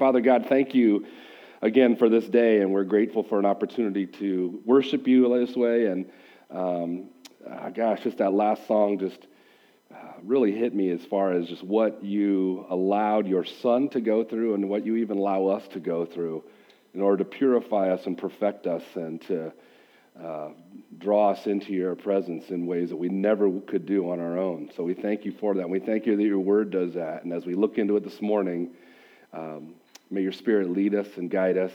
Father God, thank you again for this day, and we're grateful for an opportunity to worship you this way. And um, uh, gosh, just that last song just uh, really hit me as far as just what you allowed your son to go through and what you even allow us to go through in order to purify us and perfect us and to uh, draw us into your presence in ways that we never could do on our own. So we thank you for that. We thank you that your word does that. And as we look into it this morning, um, may your spirit lead us and guide us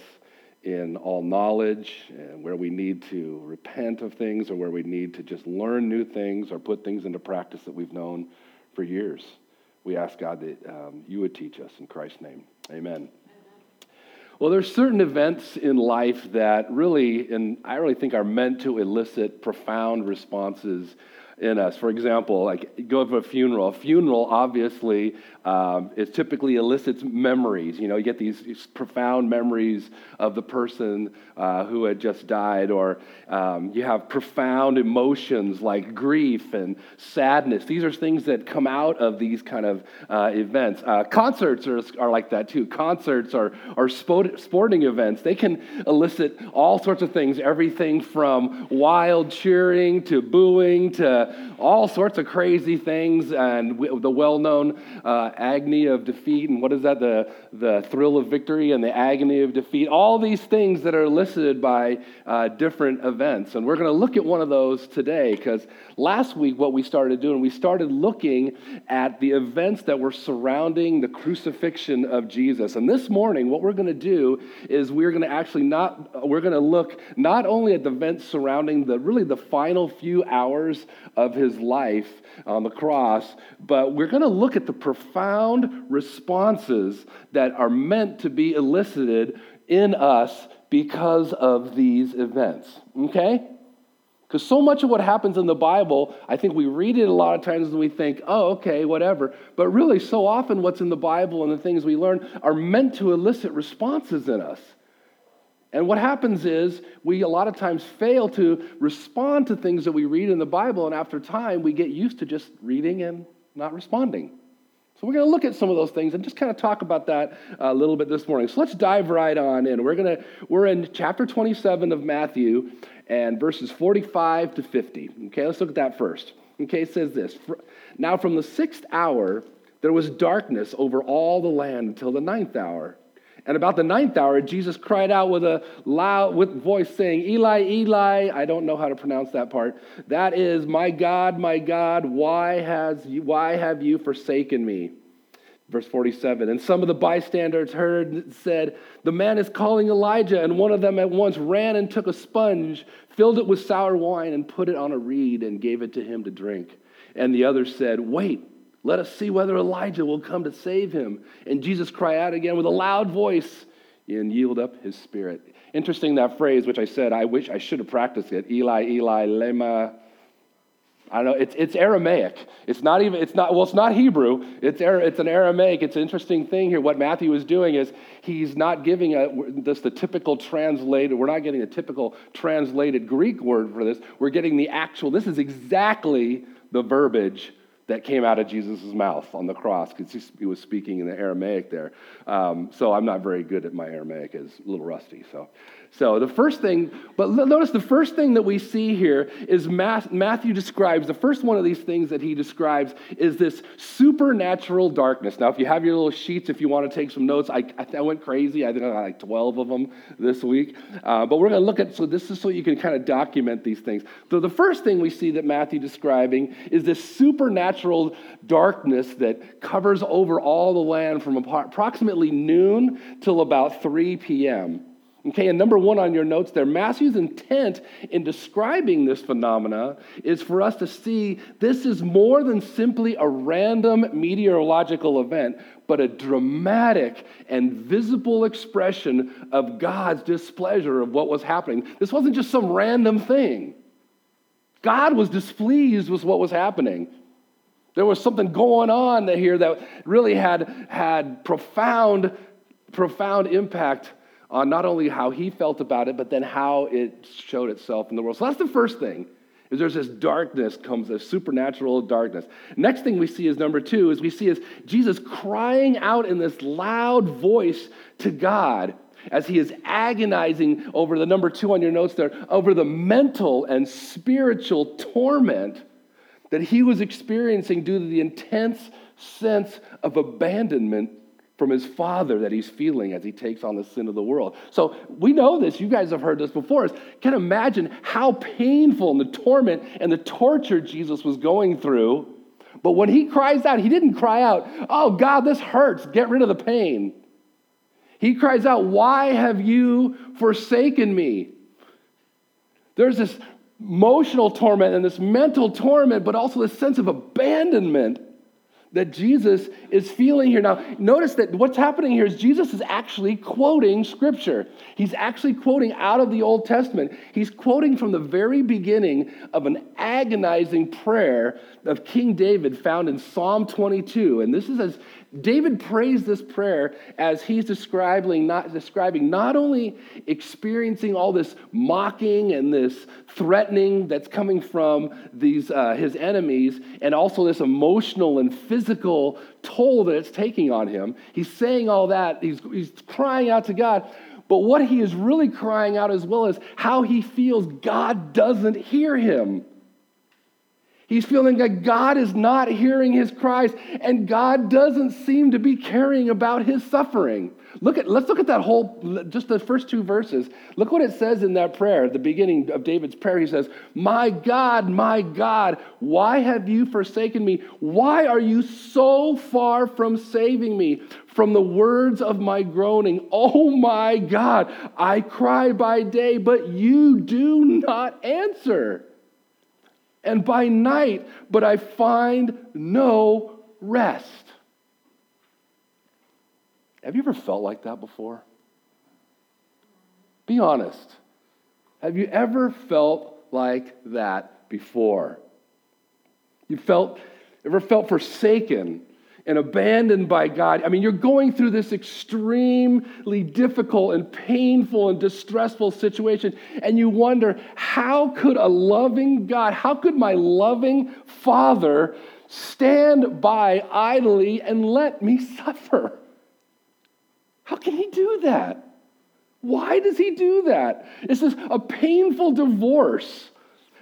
in all knowledge and where we need to repent of things or where we need to just learn new things or put things into practice that we've known for years. We ask God that um, you would teach us in Christ's name. Amen. Well, there's certain events in life that really, and I really think are meant to elicit profound responses in us. For example, like go to a funeral. A funeral obviously um, it typically elicits memories. You know, you get these, these profound memories of the person uh, who had just died, or um, you have profound emotions like grief and sadness. These are things that come out of these kind of uh, events. Uh, concerts are, are like that too. Concerts are, are sporting events. They can elicit all sorts of things, everything from wild cheering to booing to all sorts of crazy things, and the well known uh, agony of defeat, and what is that? The, the thrill of victory and the agony of defeat. All these things that are elicited by uh, different events. And we're going to look at one of those today because last week, what we started doing, we started looking at the events that were surrounding the crucifixion of Jesus. And this morning, what we're going to do is we're going to actually not, we're going to look not only at the events surrounding the really the final few hours of his life on the cross, but we're going to look at the profound responses that are meant to be elicited in us because of these events. Okay? Because so much of what happens in the Bible, I think we read it a lot of times and we think, oh, okay, whatever. But really, so often what's in the Bible and the things we learn are meant to elicit responses in us. And what happens is we a lot of times fail to respond to things that we read in the Bible, and after time, we get used to just reading and not responding. So we're going to look at some of those things and just kind of talk about that a little bit this morning. So let's dive right on in. We're going to we're in chapter 27 of Matthew and verses 45 to 50. Okay, let's look at that first. Okay, it says this. Now from the 6th hour there was darkness over all the land until the ninth hour. And about the ninth hour, Jesus cried out with a loud with voice saying, Eli, Eli, I don't know how to pronounce that part. That is, my God, my God, why, has you, why have you forsaken me? Verse 47. And some of the bystanders heard and said, The man is calling Elijah. And one of them at once ran and took a sponge, filled it with sour wine, and put it on a reed and gave it to him to drink. And the other said, Wait. Let us see whether Elijah will come to save him. And Jesus cried out again with a loud voice and yield up his spirit. Interesting that phrase, which I said, I wish I should have practiced it. Eli, Eli, lema. I don't know. It's, it's Aramaic. It's not even, it's not, well, it's not Hebrew. It's, it's an Aramaic. It's an interesting thing here. What Matthew is doing is he's not giving a, this the typical translated, we're not getting a typical translated Greek word for this. We're getting the actual, this is exactly the verbiage that came out of Jesus' mouth on the cross because he was speaking in the Aramaic there. Um, so I'm not very good at my Aramaic, it's a little rusty. So so the first thing, but notice the first thing that we see here is Matthew describes, the first one of these things that he describes is this supernatural darkness. Now, if you have your little sheets, if you want to take some notes, I, I went crazy. I think I got like 12 of them this week. Uh, but we're going to look at, so this is so you can kind of document these things. So the first thing we see that Matthew describing is this supernatural darkness that covers over all the land from approximately noon till about 3 p.m. Okay, and number one on your notes there, Matthew's intent in describing this phenomena is for us to see this is more than simply a random meteorological event, but a dramatic and visible expression of God's displeasure of what was happening. This wasn't just some random thing. God was displeased with what was happening. There was something going on here that really had, had profound, profound impact on not only how he felt about it, but then how it showed itself in the world. So that's the first thing, is there's this darkness comes, this supernatural darkness. Next thing we see is number two, is we see is Jesus crying out in this loud voice to God as he is agonizing over the number two on your notes there, over the mental and spiritual torment that he was experiencing due to the intense sense of abandonment from his father that he's feeling as he takes on the sin of the world. So we know this. You guys have heard this before. Can imagine how painful and the torment and the torture Jesus was going through. But when he cries out, he didn't cry out, Oh God, this hurts. Get rid of the pain. He cries out, Why have you forsaken me? There's this emotional torment and this mental torment, but also this sense of abandonment that Jesus is feeling here. Now, notice that what's happening here is Jesus is actually quoting scripture. He's actually quoting out of the Old Testament. He's quoting from the very beginning of an agonizing prayer of King David found in Psalm 22. And this is as David prays this prayer as he's describing not, describing not only experiencing all this mocking and this threatening that's coming from these, uh, his enemies, and also this emotional and physical toll that it's taking on him. He's saying all that, he's, he's crying out to God. But what he is really crying out as well is how he feels God doesn't hear him. He's feeling like God is not hearing his cries and God doesn't seem to be caring about his suffering. Look at, let's look at that whole, just the first two verses. Look what it says in that prayer, the beginning of David's prayer. He says, My God, my God, why have you forsaken me? Why are you so far from saving me? From the words of my groaning, oh my God, I cry by day, but you do not answer and by night, but I find no rest. Have you ever felt like that before? Be honest. Have you ever felt like that before? You felt ever felt forsaken and abandoned by God. I mean, you're going through this extremely difficult and painful and distressful situation, and you wonder, how could a loving God, how could my loving Father stand by idly and let me suffer? How can He do that? Why does He do that? Is this is a painful divorce?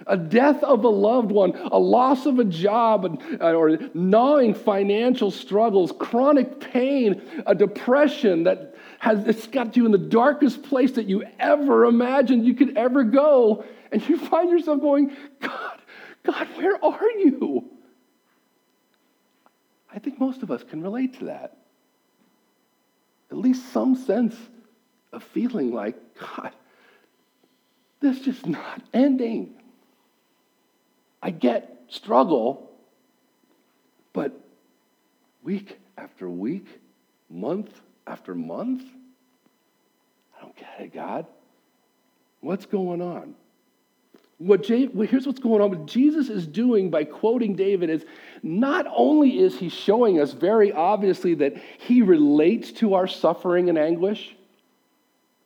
A death of a loved one, a loss of a job, uh, or gnawing financial struggles, chronic pain, a depression that has it's got you in the darkest place that you ever imagined you could ever go, and you find yourself going, God, God, where are you? I think most of us can relate to that. At least some sense of feeling like, God, this is just not ending. I get struggle, but week after week, month after month, I don't get it, God. What's going on? What well, here's what's going on. What Jesus is doing by quoting David is not only is he showing us very obviously that he relates to our suffering and anguish.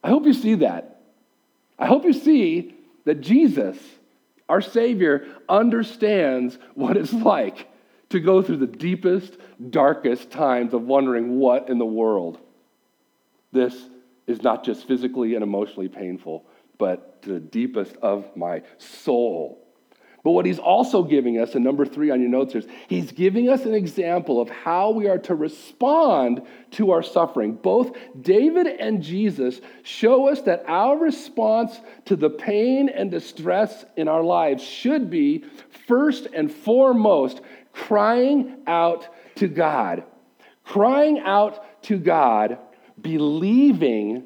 I hope you see that. I hope you see that Jesus our Savior understands what it's like to go through the deepest, darkest times of wondering what in the world. This is not just physically and emotionally painful, but to the deepest of my soul. But what he's also giving us, and number three on your notes is, he's giving us an example of how we are to respond to our suffering. Both David and Jesus show us that our response to the pain and distress in our lives should be, first and foremost, crying out to God. Crying out to God, believing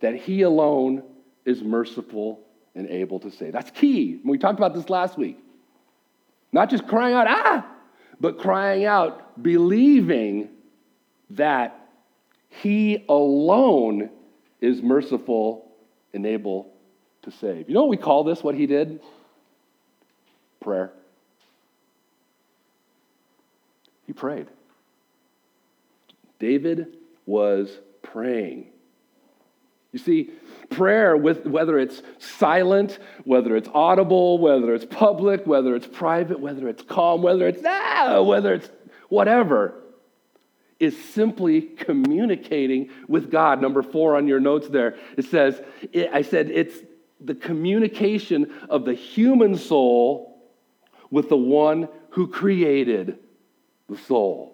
that he alone is merciful and able to say. That's key. We talked about this last week. Not just crying out, ah, but crying out, believing that He alone is merciful and able to save. You know what we call this, what He did? Prayer. He prayed. David was praying. You see, prayer, with, whether it's silent, whether it's audible, whether it's public, whether it's private, whether it's calm, whether it's ah, whether it's whatever, is simply communicating with God. Number four on your notes there, it says, it, I said it's the communication of the human soul with the one who created the soul.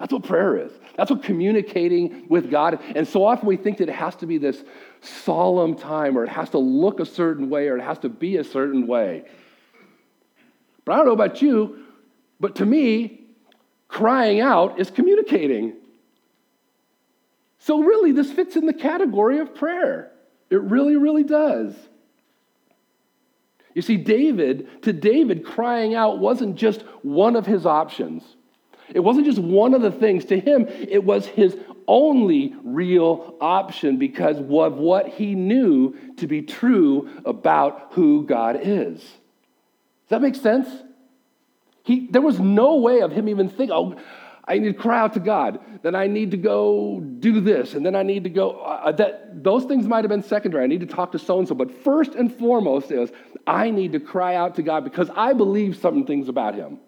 That's what prayer is. That's what communicating with God. And so often we think that it has to be this solemn time or it has to look a certain way or it has to be a certain way. But I don't know about you, but to me, crying out is communicating. So really, this fits in the category of prayer. It really, really does. You see, David, to David, crying out wasn't just one of his options. It wasn't just one of the things. To him, it was his only real option because of what he knew to be true about who God is. Does that make sense? He, there was no way of him even thinking, oh, I need to cry out to God. Then I need to go do this. And then I need to go. Uh, uh that, those things might have been secondary. I need to talk to so and so. But first and foremost is I need to cry out to God because I believe certain things about him.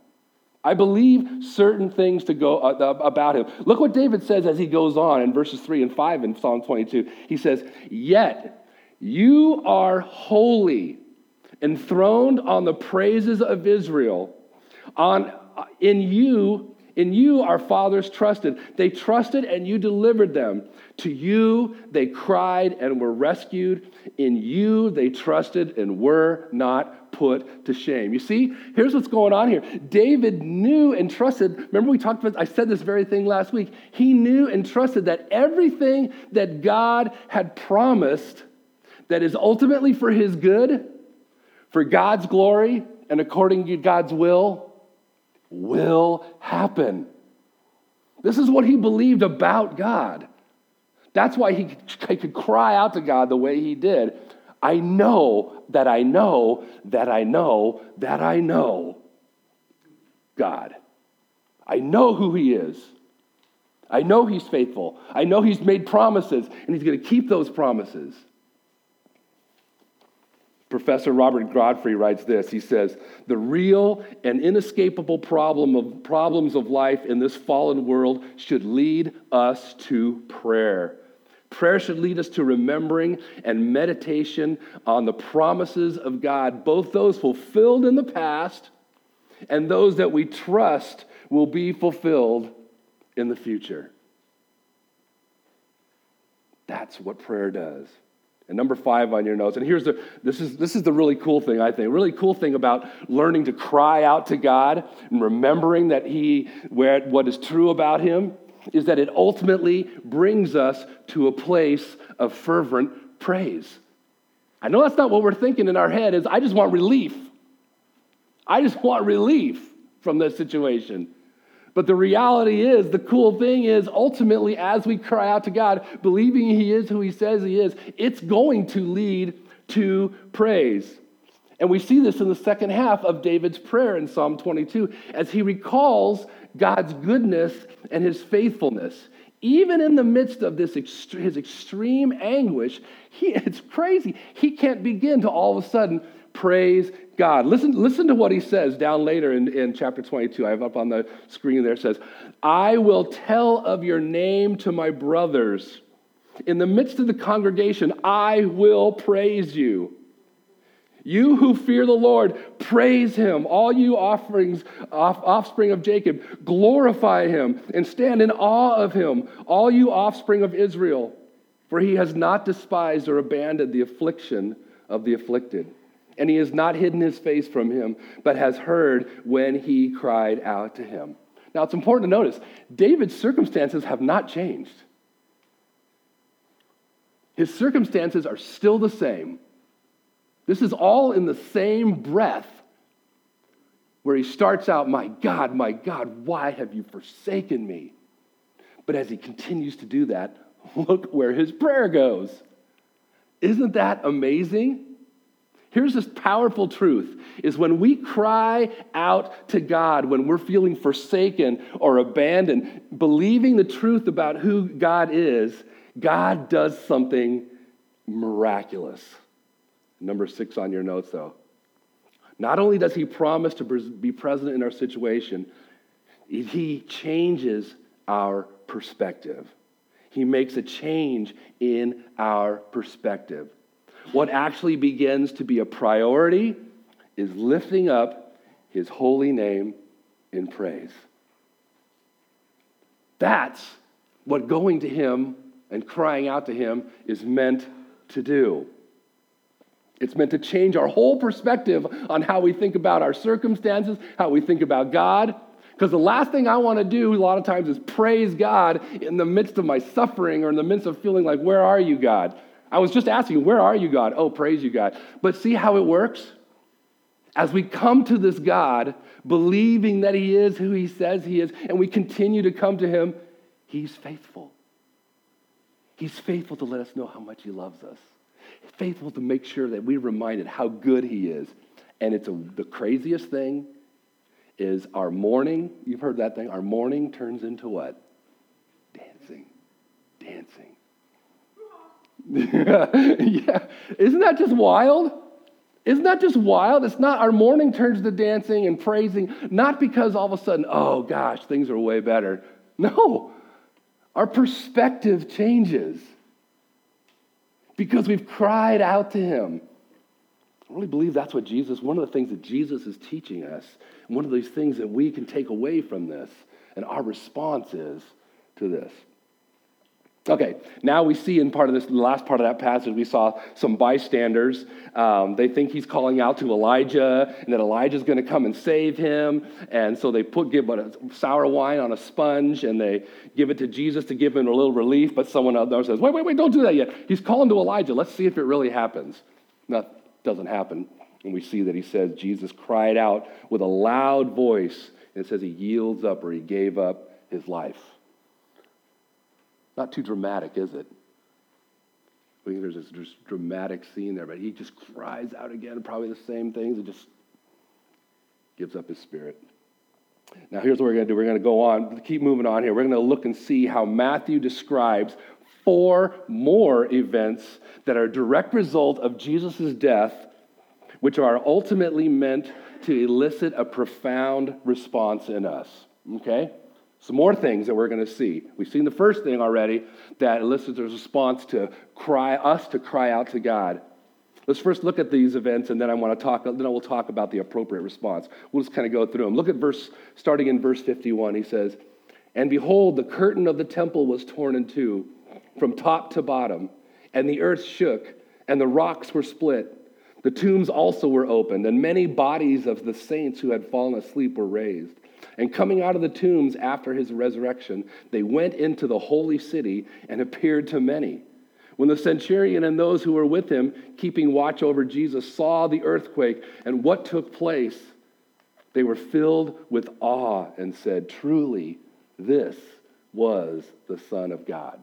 I believe certain things to go uh, about him. Look what David says as he goes on in verses 3 and 5 in Psalm 22. He says, Yet you are holy, enthroned on the praises of Israel. On, in you in you, our fathers trusted. They trusted and you delivered them. To you, they cried and were rescued. In you, they trusted and were not put to shame. You see, here's what's going on here. David knew and trusted. Remember, we talked about, I said this very thing last week. He knew and trusted that everything that God had promised that is ultimately for his good, for God's glory, and according to God's will, will happen. This is what he believed about God. That's why he, could cry out to God the way he did. I know that I know that I know that I know God. I know who he is. I know he's faithful. I know he's made promises and he's going to keep those promises. Professor Robert Godfrey writes this. He says, The real and inescapable problem of problems of life in this fallen world should lead us to prayer. Prayer should lead us to remembering and meditation on the promises of God, both those fulfilled in the past and those that we trust will be fulfilled in the future. That's what prayer does. And number five on your notes, and here's the this is this is the really cool thing, I think. Really cool thing about learning to cry out to God and remembering that He where what is true about Him is that it ultimately brings us to a place of fervent praise. I know that's not what we're thinking in our head, is I just want relief. I just want relief from this situation. But the reality is, the cool thing is, ultimately, as we cry out to God, believing He is who He says He is, it's going to lead to praise. And we see this in the second half of David's prayer in Psalm 22 as he recalls God's goodness and His faithfulness. Even in the midst of this his extreme anguish, he, it's crazy. He can't begin to all of a sudden praise God. Listen, listen to what he says down later in, in chapter 22. I have up on the screen there. It says, I will tell of your name to my brothers. In the midst of the congregation, I will praise you. You who fear the Lord, praise him. All you offerings, off, offspring of Jacob, glorify him and stand in awe of him. All you offspring of Israel, for he has not despised or abandoned the affliction of the afflicted and he has not hidden his face from him, but has heard when he cried out to him. Now, it's important to notice David's circumstances have not changed. His circumstances are still the same. This is all in the same breath where he starts out, My God, my God, why have you forsaken me? But as he continues to do that, look where his prayer goes. Isn't that amazing? Here's this powerful truth is when we cry out to God when we're feeling forsaken or abandoned, believing the truth about who God is, God does something miraculous. Number six on your notes, though. Not only does he promise to be present in our situation, he changes our perspective. He makes a change in our perspective. What actually begins to be a priority is lifting up his holy name in praise. That's what going to him and crying out to him is meant to do. It's meant to change our whole perspective on how we think about our circumstances, how we think about God. Because the last thing I want to do a lot of times is praise God in the midst of my suffering or in the midst of feeling like, Where are you, God? I was just asking, Where are you, God? Oh, praise you, God. But see how it works? As we come to this God, believing that He is who He says He is, and we continue to come to Him, He's faithful. He's faithful to let us know how much He loves us faithful to make sure that we're reminded how good He is. And it's a, the craziest thing is our mourning, you've heard that thing, our mourning turns into what? Dancing. Dancing. yeah. Isn't that just wild? Isn't that just wild? It's not our morning turns to dancing and praising, not because all of a sudden, oh gosh, things are way better. No, our perspective changes because we've cried out to him. I really believe that's what Jesus, one of the things that Jesus is teaching us, one of these things that we can take away from this, and our response is to this. Okay, now we see in part of this, the last part of that passage, we saw some bystanders. Um, they think he's calling out to Elijah and that Elijah's going to come and save him. And so they put give a sour wine on a sponge and they give it to Jesus to give him a little relief. But someone out there says, wait, wait, wait, don't do that yet. He's calling to Elijah. Let's see if it really happens. That doesn't happen. And we see that he says Jesus cried out with a loud voice. And it says he yields up or he gave up his life. Not too dramatic, is it? I think there's this dramatic scene there, but he just cries out again, probably the same things, and just gives up his spirit. Now, here's what we're going to do. We're going to go on, keep moving on here. We're going to look and see how Matthew describes four more events that are a direct result of Jesus' death, which are ultimately meant to elicit a profound response in us. Okay? Some more things that we're going to see. We've seen the first thing already that elicits a response to cry us to cry out to God. Let's first look at these events, and then I want to talk. Then I will talk about the appropriate response. We'll just kind of go through them. Look at verse, starting in verse 51. He says, "And behold, the curtain of the temple was torn in two, from top to bottom, and the earth shook, and the rocks were split. The tombs also were opened, and many bodies of the saints who had fallen asleep were raised." And coming out of the tombs after his resurrection, they went into the holy city and appeared to many. When the centurion and those who were with him, keeping watch over Jesus, saw the earthquake and what took place, they were filled with awe and said, Truly, this was the Son of God.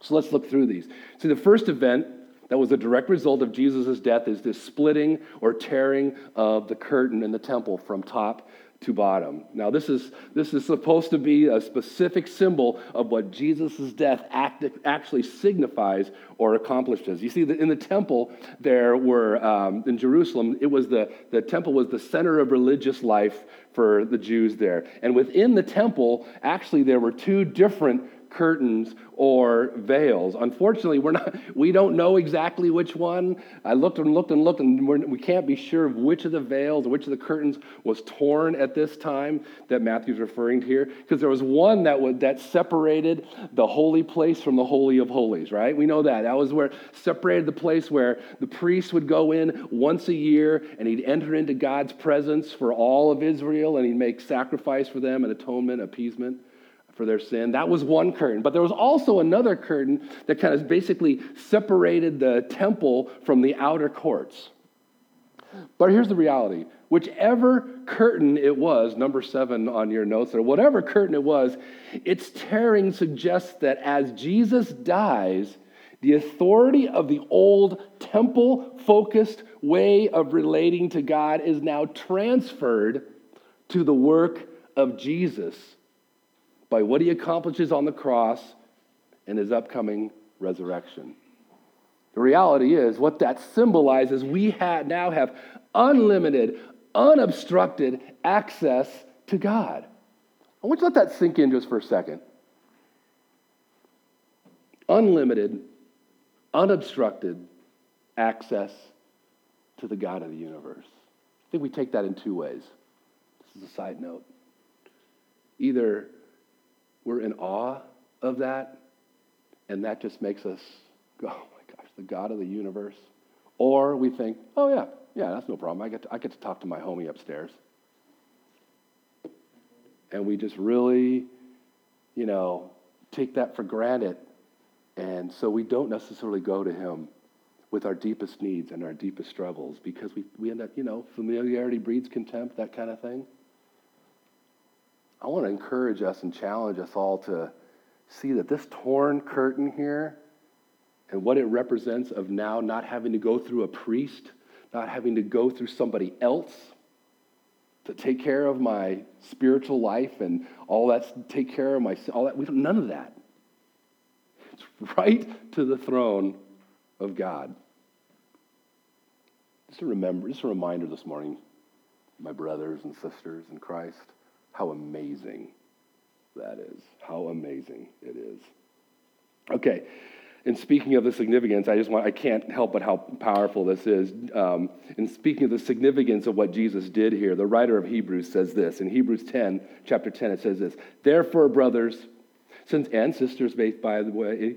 So let's look through these. See, the first event that was a direct result of Jesus' death is this splitting or tearing of the curtain in the temple from top to bottom. Now, this is, this is supposed to be a specific symbol of what Jesus' death act, actually signifies or accomplishes. You see, in the temple, there were, um, in Jerusalem, it was the, the temple was the center of religious life for the Jews there. And within the temple, actually, there were two different curtains or veils. Unfortunately, we're not, we don't know exactly which one. I looked and looked and looked, and we're, we can not be sure of which of the veils, which of the curtains was torn at this time that Matthew's referring to here. Because there was one that, was, that separated the holy place from the Holy of Holies, right? We know that. That was where separated the place where the priest would go in once a year and he'd enter into God's presence for all of Israel and he'd make sacrifice for them and atonement, appeasement for their sin. That was one curtain. But there was also another curtain that kind of basically separated the temple from the outer courts. But here's the reality whichever curtain it was, number seven on your notes, or whatever curtain it was, its tearing suggests that as Jesus dies, the authority of the old temple focused way of relating to God is now transferred to the work of Jesus by what he accomplishes on the cross and his upcoming resurrection. The reality is, what that symbolizes, we ha- now have unlimited, unobstructed access to God. I want you to let that sink in just for a second. Unlimited, unobstructed access to the God of the universe. I think we take that in two ways. This is a side note. Either we're in awe of that, and that just makes us go, oh my gosh, the God of the universe. Or we think, oh yeah, yeah, that's no problem. I get to, I get to talk to my homie upstairs. And we just really, you know, take that for granted. And so we don't necessarily go to him with our deepest needs and our deepest struggles because we, we end up, you know, familiarity breeds contempt, that kind of thing. I want to encourage us and challenge us all to see that this torn curtain here and what it represents of now not having to go through a priest, not having to go through somebody else to take care of my spiritual life and all that, take care of my, all that. We don't, none of that. It's right to the throne of God. Just a remember, just a reminder this morning, my brothers and sisters in Christ, how amazing that is. How amazing it is. Okay, and speaking of the significance, I just want, I can't help but how powerful this is. Um, in speaking of the significance of what Jesus did here, the writer of Hebrews says this. In Hebrews 10, chapter 10, it says this Therefore, brothers, since, and sisters, by the way,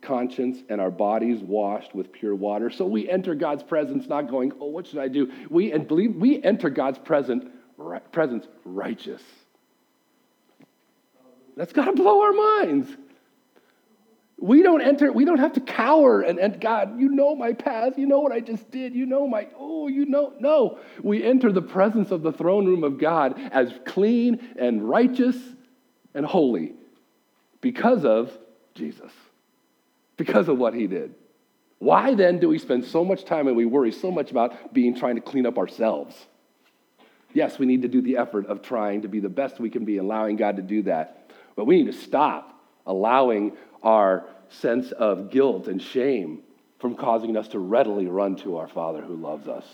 conscience and our bodies washed with pure water. So we enter God's presence not going, oh, what should I do? We and believe we enter God's present, right, presence righteous. That's got to blow our minds. We don't enter, we don't have to cower and, and God, you know my past, you know what I just did, you know my, oh, you know. No, we enter the presence of the throne room of God as clean and righteous and holy because of Jesus because of what he did. Why then do we spend so much time and we worry so much about being trying to clean up ourselves? Yes, we need to do the effort of trying to be the best we can be, allowing God to do that. But we need to stop allowing our sense of guilt and shame from causing us to readily run to our Father who loves us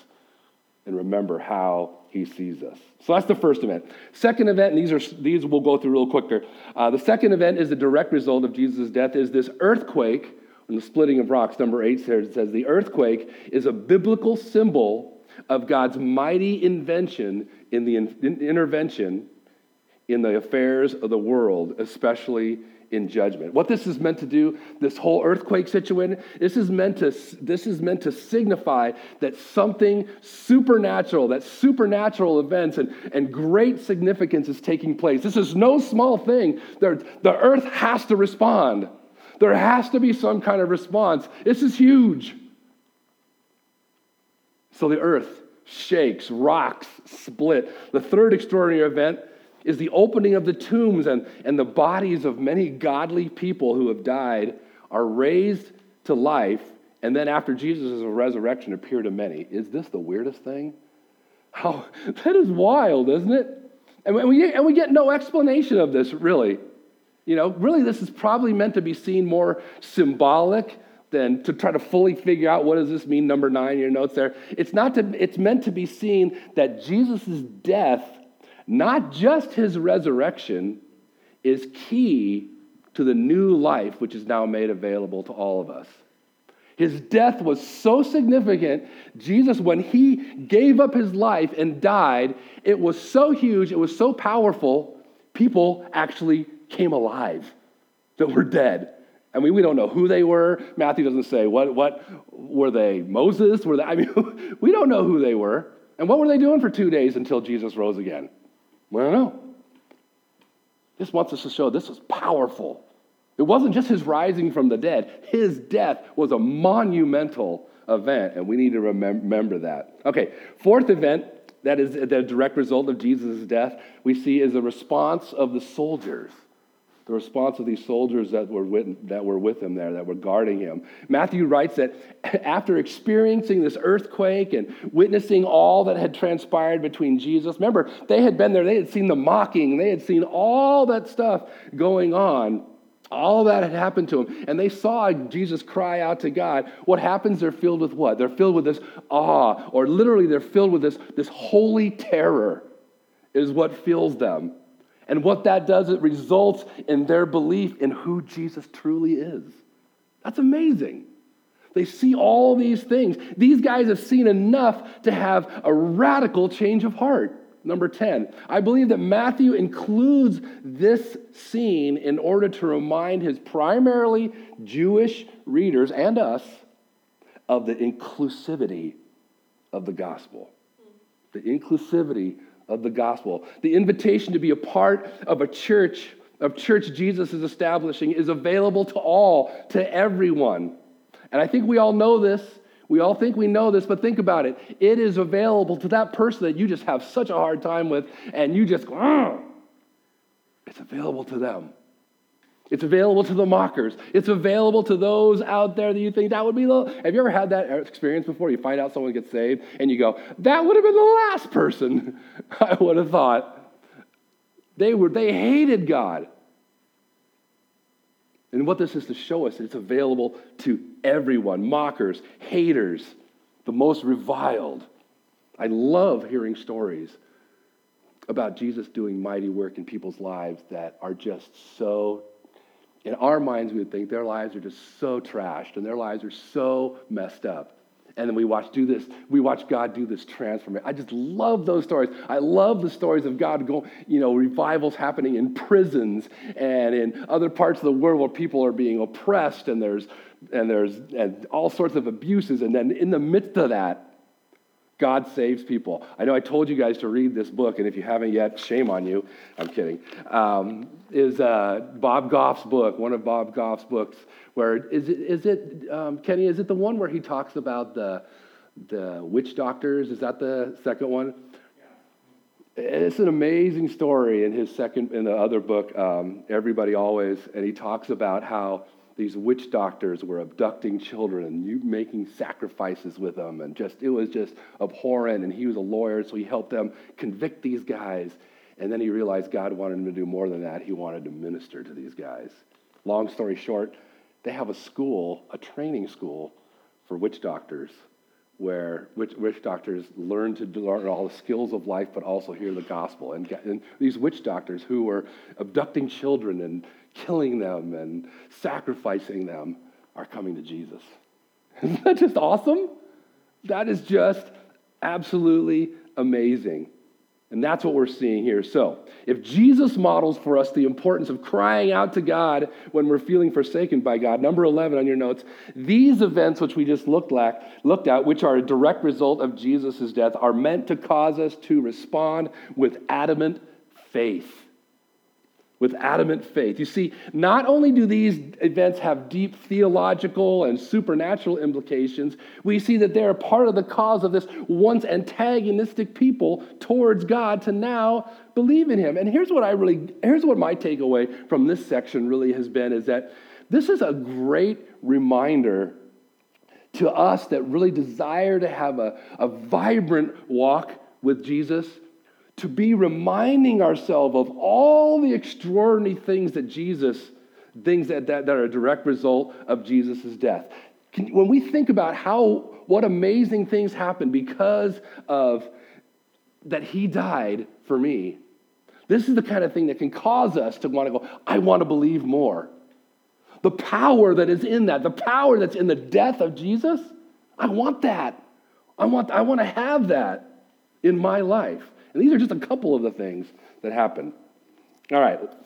and remember how he sees us. So that's the first event. Second event, and these are these we'll go through real quicker. Uh, the second event is the direct result of Jesus' death. Is this earthquake and the splitting of rocks? Number eight says it says the earthquake is a biblical symbol of God's mighty invention in the in, in, intervention in the affairs of the world, especially in judgment. What this is meant to do, this whole earthquake situation, this is meant to this is meant to signify that something supernatural, that supernatural events and, and great significance is taking place. This is no small thing. There, the earth has to respond. There has to be some kind of response. This is huge. So the earth shakes, rocks split. The third extraordinary event is the opening of the tombs, and, and the bodies of many godly people who have died are raised to life, and then after Jesus' resurrection appear to many. Is this the weirdest thing? How, that is wild, isn't it? And we, and we get no explanation of this, really. You know, really, this is probably meant to be seen more symbolic than to try to fully figure out what does this mean, number nine, your notes there. It's, not to, it's meant to be seen that Jesus' death not just his resurrection, is key to the new life which is now made available to all of us. His death was so significant. Jesus, when he gave up his life and died, it was so huge, it was so powerful, people actually came alive that were dead. I mean, we don't know who they were. Matthew doesn't say what, what were they, Moses? Were they, I mean, we don't know who they were. And what were they doing for two days until Jesus rose again? We don't know. This wants us to show this was powerful. It wasn't just his rising from the dead, his death was a monumental event, and we need to remember that. Okay, fourth event that is the direct result of Jesus' death, we see is the response of the soldiers. The response of these soldiers that were, with, that were with him there, that were guarding him. Matthew writes that after experiencing this earthquake and witnessing all that had transpired between Jesus, remember, they had been there, they had seen the mocking, they had seen all that stuff going on. All that had happened to him. And they saw Jesus cry out to God. What happens? They're filled with what? They're filled with this awe, or literally, they're filled with this, this holy terror, is what fills them. And what that does, it results in their belief in who Jesus truly is. That's amazing. They see all these things. These guys have seen enough to have a radical change of heart. Number 10, I believe that Matthew includes this scene in order to remind his primarily Jewish readers and us of the inclusivity of the gospel. The inclusivity of the gospel. The invitation to be a part of a church, of church Jesus is establishing, is available to all, to everyone. And I think we all know this we all think we know this, but think about it. It is available to that person that you just have such a hard time with, and you just go, it's available to them. It's available to the mockers. It's available to those out there that you think that would be the. Have you ever had that experience before? You find out someone gets saved, and you go, that would have been the last person I would have thought. They were, they hated God. And what this is to show us, it's available to everyone mockers, haters, the most reviled. I love hearing stories about Jesus doing mighty work in people's lives that are just so, in our minds, we would think their lives are just so trashed and their lives are so messed up. And then we watch do this, we watch God do this transformation. I just love those stories. I love the stories of God going, you know, revivals happening in prisons and in other parts of the world where people are being oppressed and there's and there's and all sorts of abuses. And then in the midst of that, God saves people. I know I told you guys to read this book, and if you haven't yet, shame on you. I'm kidding. Um, is uh, Bob Goff's book, one of Bob Goff's books, where is it, is it um, Kenny, is it the one where he talks about the, the witch doctors? Is that the second one? It's an amazing story in his second, in the other book, um, Everybody Always, and he talks about how these witch doctors were abducting children and making sacrifices with them and just it was just abhorrent. And he was a lawyer so he helped them convict these guys. And then he realized god wanted him to do more than that. He wanted to minister to these guys. Long story short they have a school a training school for witch doctors where witch, witch doctors learn to learn all the skills of life but also hear the gospel. And, and these witch doctors who were abducting children and killing them and sacrificing them are coming to Jesus. Isn't that just awesome? That is just absolutely amazing. And that's what we're seeing here. So, if Jesus models for us the importance of crying out to God when we're feeling forsaken by God, number 11 on your notes, these events which we just looked at, looked at which are a direct result of Jesus' death, are meant to cause us to respond with adamant faith with adamant faith. You see, not only do these events have deep theological and supernatural implications, we see that they're part of the cause of this once antagonistic people towards God to now believe in Him. And here's what I really, here's what my takeaway from this section really has been is that this is a great reminder to us that really desire to have a, a vibrant walk with Jesus to be reminding ourselves of all the extraordinary things that Jesus, things that, that, that are a direct result of Jesus' death. Can, when we think about how, what amazing things happened because of that he died for me, this is the kind of thing that can cause us to want to go, I want to believe more. The power that is in that, the power that's in the death of Jesus, I want that. I want, I want to have that in my life. And these are just a couple of the things that happen. All right, let's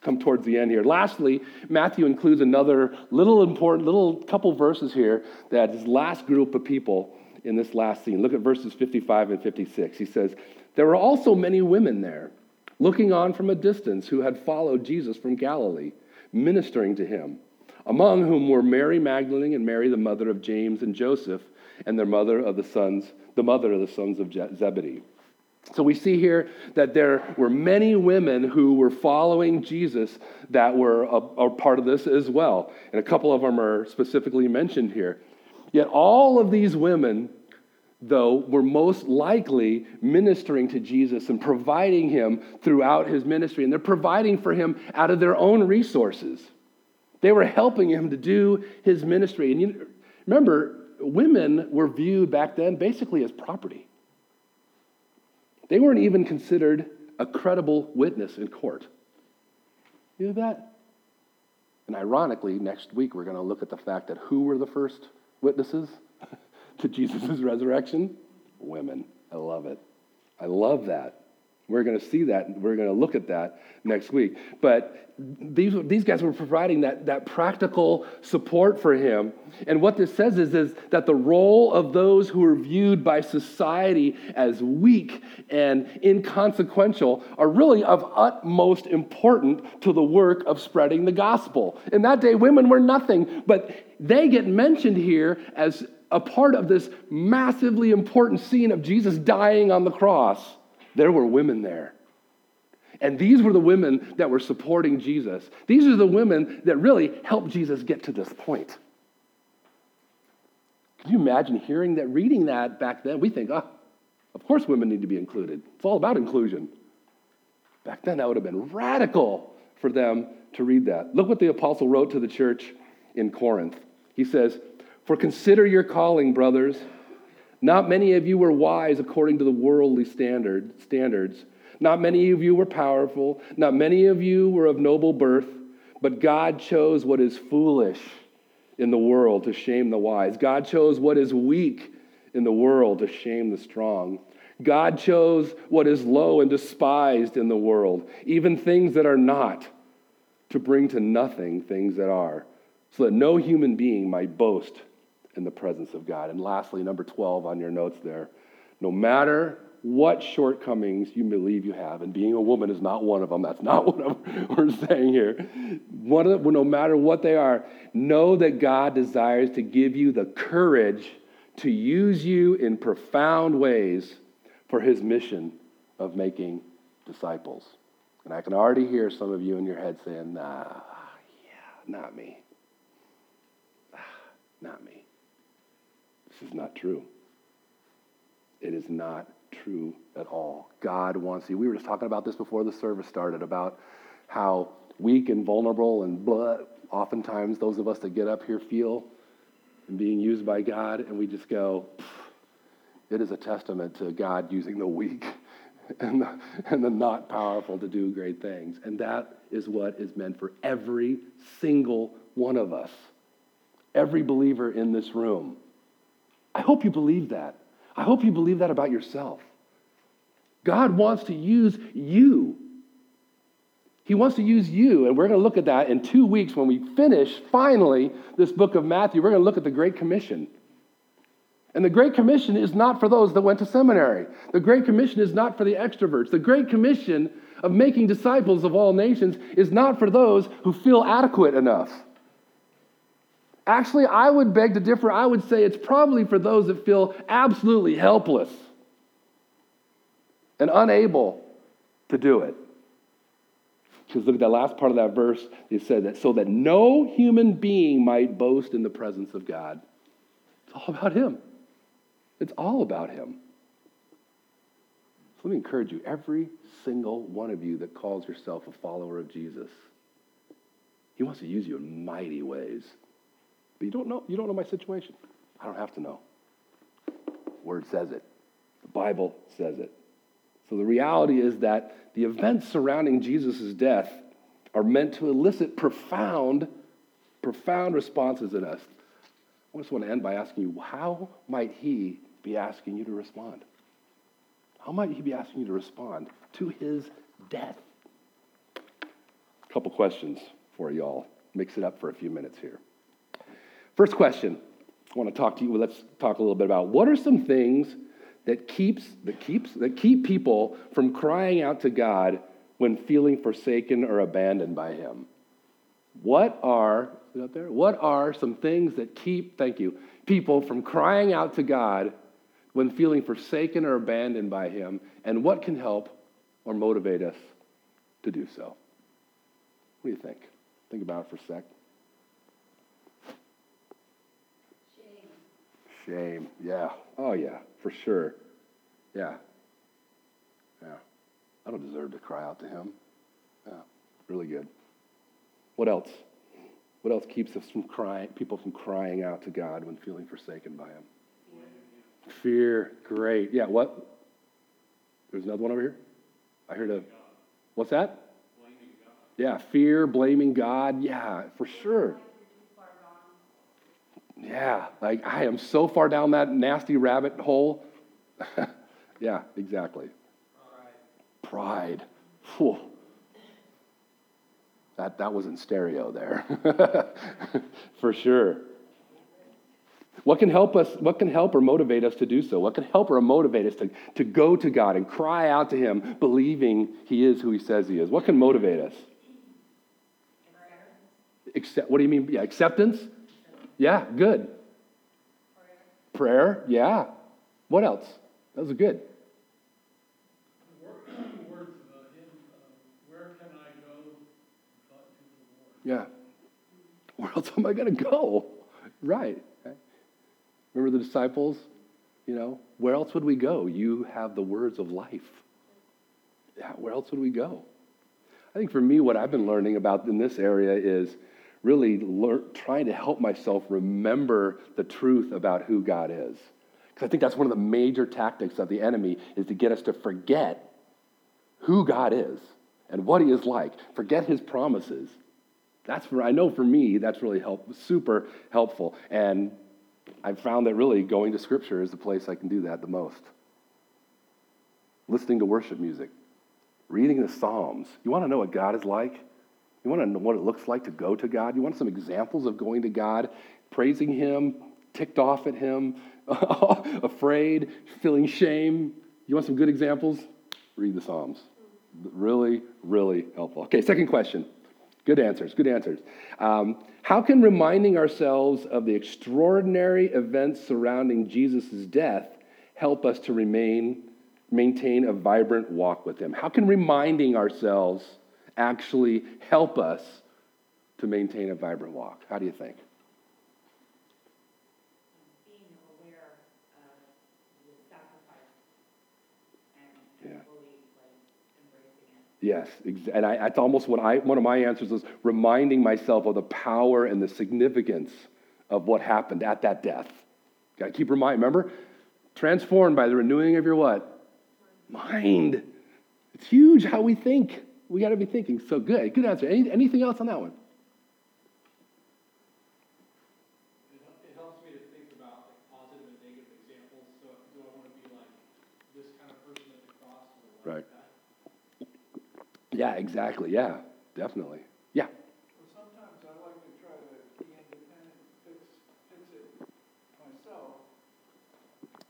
come towards the end here. Lastly, Matthew includes another little important, little couple verses here that his last group of people in this last scene. Look at verses 55 and 56. He says, There were also many women there, looking on from a distance, who had followed Jesus from Galilee, ministering to him, among whom were Mary Magdalene and Mary, the mother of James and Joseph, and their mother of the sons, the mother of the sons of Zebedee. So we see here that there were many women who were following Jesus that were a, a, part of this as well. And a couple of them are specifically mentioned here. Yet all of these women, though, were most likely ministering to Jesus and providing him throughout his ministry. And they're providing for him out of their own resources. They were helping him to do his ministry. And you, remember, women were viewed back then basically as property. They weren't even considered a credible witness in court. You know that? And ironically, next week we're going to look at the fact that who were the first witnesses to Jesus' resurrection? Women. I love it. I love that. We're going to see that. We're going to look at that next week. But these, these guys were providing that, that practical support for him. And what this says is, is that the role of those who are viewed by society as weak and inconsequential are really of utmost importance to the work of spreading the gospel. In that day, women were nothing, but they get mentioned here as a part of this massively important scene of Jesus dying on the cross there were women there. And these were the women that were supporting Jesus. These are the women that really helped Jesus get to this point. Can you imagine hearing that, reading that back then? We think, oh, of course women need to be included. It's all about inclusion. Back then, that would have been radical for them to read that. Look what the apostle wrote to the church in Corinth. He says, For consider your calling, brothers. Not many of you were wise according to the worldly standard, standards. Not many of you were powerful. Not many of you were of noble birth. But God chose what is foolish in the world to shame the wise. God chose what is weak in the world to shame the strong. God chose what is low and despised in the world, even things that are not, to bring to nothing things that are, so that no human being might boast in the presence of God. And lastly, number 12 on your notes there no matter what shortcomings you believe you have, and being a woman is not one of them, that's not what we're saying here. Of no matter what they are, know that God desires to give you the courage to use you in profound ways for his mission of making disciples. And I can already hear some of you in your head saying, nah, yeah, not me. Ah, not me. Is not true. It is not true at all. God wants you. We were just talking about this before the service started about how weak and vulnerable and blood, oftentimes those of us that get up here feel and being used by God, and we just go, it is a testament to God using the weak and the, and the not powerful to do great things. And that is what is meant for every single one of us, every believer in this room. I hope you believe that. I hope you believe that about yourself. God wants to use you. He wants to use you, and we're going to look at that in two weeks when we finish finally this book of Matthew. We're going to look at the Great Commission. And the Great Commission is not for those that went to seminary. The Great Commission is not for the extroverts. The Great Commission of making disciples of all nations is not for those who feel adequate enough. Actually, I would beg to differ. I would say it's probably for those that feel absolutely helpless and unable to do it. Because look at that last part of that verse. It said that so that no human being might boast in the presence of God. It's all about Him. It's all about Him. So let me encourage you, every single one of you that calls yourself a follower of Jesus, He wants to use you in mighty ways. But you don't know, you don't know my situation. I don't have to know. Word says it. The Bible says it. So the reality is that the events surrounding Jesus' death are meant to elicit profound, profound responses in us. I just want to end by asking you, how might he be asking you to respond? How might he be asking you to respond to his death? A couple questions for y'all. Mix it up for a few minutes here. First question I want to talk to you. Let's talk a little bit about what are some things that keeps that keeps that keep people from crying out to God when feeling forsaken or abandoned by Him. What are out there? What are some things that keep thank you people from crying out to God when feeling forsaken or abandoned by Him, and what can help or motivate us to do so? What do you think? Think about it for a sec. Shame. Yeah. Oh, yeah, for sure. Yeah. Yeah. I don't deserve to cry out to Him. Yeah, really good. What else? What else keeps us from crying, people from crying out to God when feeling forsaken by Him? Fear. Great. Yeah, what? There's another one over here? I heard a. What's that? Yeah, fear, blaming God. Yeah, for sure. Yeah, like I am so far down that nasty rabbit hole. yeah, exactly. Pride. Pride. That, that was in stereo there. for sure. What can help us, what can help or motivate us to do so? What can help or motivate us to, to go to God and cry out to Him, believing He is who He says He is? What can motivate us? Accept, what do you mean? Yeah, acceptance? Yeah, good. Prayer. Prayer, yeah. What else? That was good. Yeah. Where else am I going to go? Right. Remember the disciples? You know, where else would we go? You have the words of life. Yeah, where else would we go? I think for me, what I've been learning about in this area is really learn, trying to help myself remember the truth about who God is. Because I think that's one of the major tactics of the enemy is to get us to forget who God is and what he is like, forget his promises. That's for, I know for me, that's really help, super helpful. And I've found that really going to Scripture is the place I can do that the most. Listening to worship music, reading the Psalms. You want to know what God is like? You want to know what it looks like to go to God? You want some examples of going to God, praising Him, ticked off at Him, afraid, feeling shame? You want some good examples? Read the Psalms. Really, really helpful. Okay, second question. Good answers, good answers. Um, how can reminding ourselves of the extraordinary events surrounding Jesus' death help us to remain, maintain a vibrant walk with Him? How can reminding ourselves actually help us to maintain a vibrant walk? How do you think? Yes, and I, that's almost what I, one of my answers is reminding myself of the power and the significance of what happened at that death. Got to keep reminding. Remember, transformed by the renewing of your what? Mind. It's huge how we think. We got to be thinking. So good, good answer. Any, anything else on that one? Right. Yeah, exactly. Yeah, definitely. Yeah. Well, sometimes I like to try to be independent, fix, fix it myself.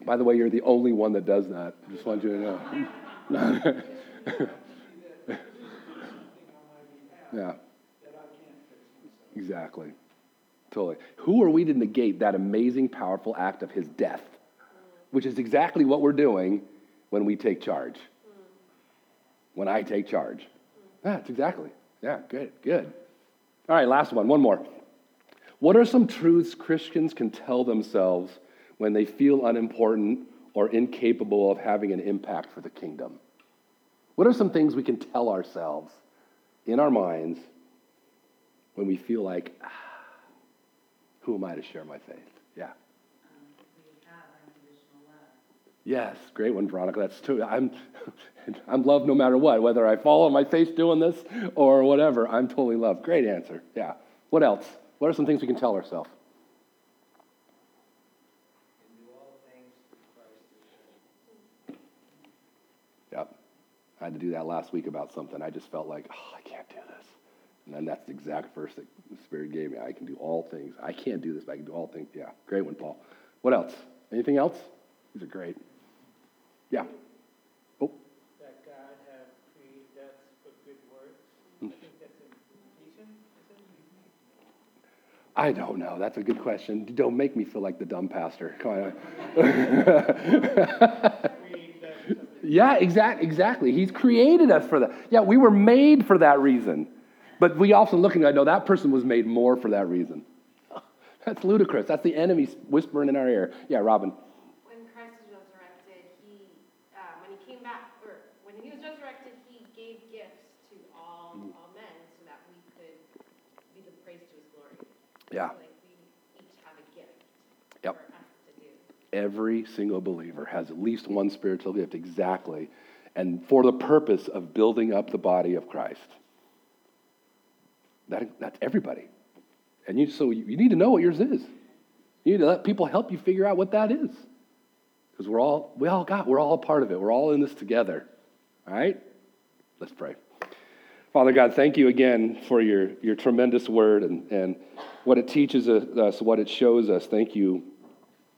By the way, you're the only one that does that. Just want you to know. yeah. Exactly. Totally. Who are we to negate that amazing, powerful act of his death? Which is exactly what we're doing when we take charge. When I take charge. Yeah, that's exactly. Yeah, good, good. All right, last one, one more. What are some truths Christians can tell themselves when they feel unimportant or incapable of having an impact for the kingdom? What are some things we can tell ourselves in our minds when we feel like, ah, who am I to share my faith? Yeah. Yes, great one, Veronica. That's true. I'm, I'm loved no matter what, whether I fall on my face doing this or whatever. I'm totally loved. Great answer. Yeah. What else? What are some things we can tell ourselves? I had to do that last week about something. I just felt like, oh, I can't do this. And then that's the exact verse that the Spirit gave me. I can do all things. I can't do this, but I can do all things. Yeah, great one, Paul. What else? Anything else? These are great. Yeah. Oh. That God have created us for good works. Hmm. I think that's. I don't know. That's a good question. Don't make me feel like the dumb pastor. Come on. yeah, exact, exactly. He's created us for that. Yeah, we were made for that reason. But we often look and go, no, that person was made more for that reason. That's ludicrous. That's the enemy whispering in our ear. Yeah, Robin. When Christ was resurrected, he, uh, when he came back, or when he was resurrected, he gave gifts to all, all men so that we could be the praise to his glory. Yeah. So, like we each have a gift Yep. for us to do. Every single believer has at least one spiritual gift, exactly, and for the purpose of building up the body of Christ. That, that's everybody. And you, so you need to know what yours is. You need to let people help you figure out what that is. Because we're all, we all got, we're all part of it. We're all in this together. All right? Let's pray. Father God, thank you again for your, your tremendous word and, and what it teaches us, what it shows us. Thank you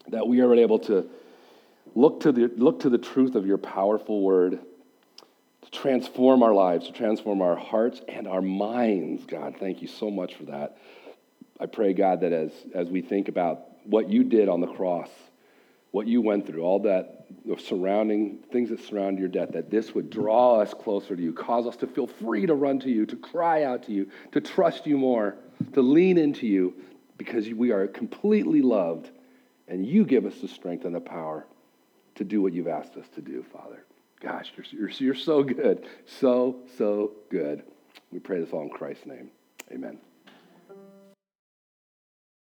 that we are able to look to the, look to the truth of your powerful word to transform our lives, to transform our hearts and our minds. God, thank you so much for that. I pray, God, that as, as we think about what you did on the cross, what you went through, all that surrounding things that surround your death, that this would draw us closer to you, cause us to feel free to run to you, to cry out to you, to trust you more, to lean into you, because we are completely loved, and you give us the strength and the power to do what you've asked us to do, Father. Gosh, you're, you're, you're so good. So, so good. We pray this all in Christ's name. Amen.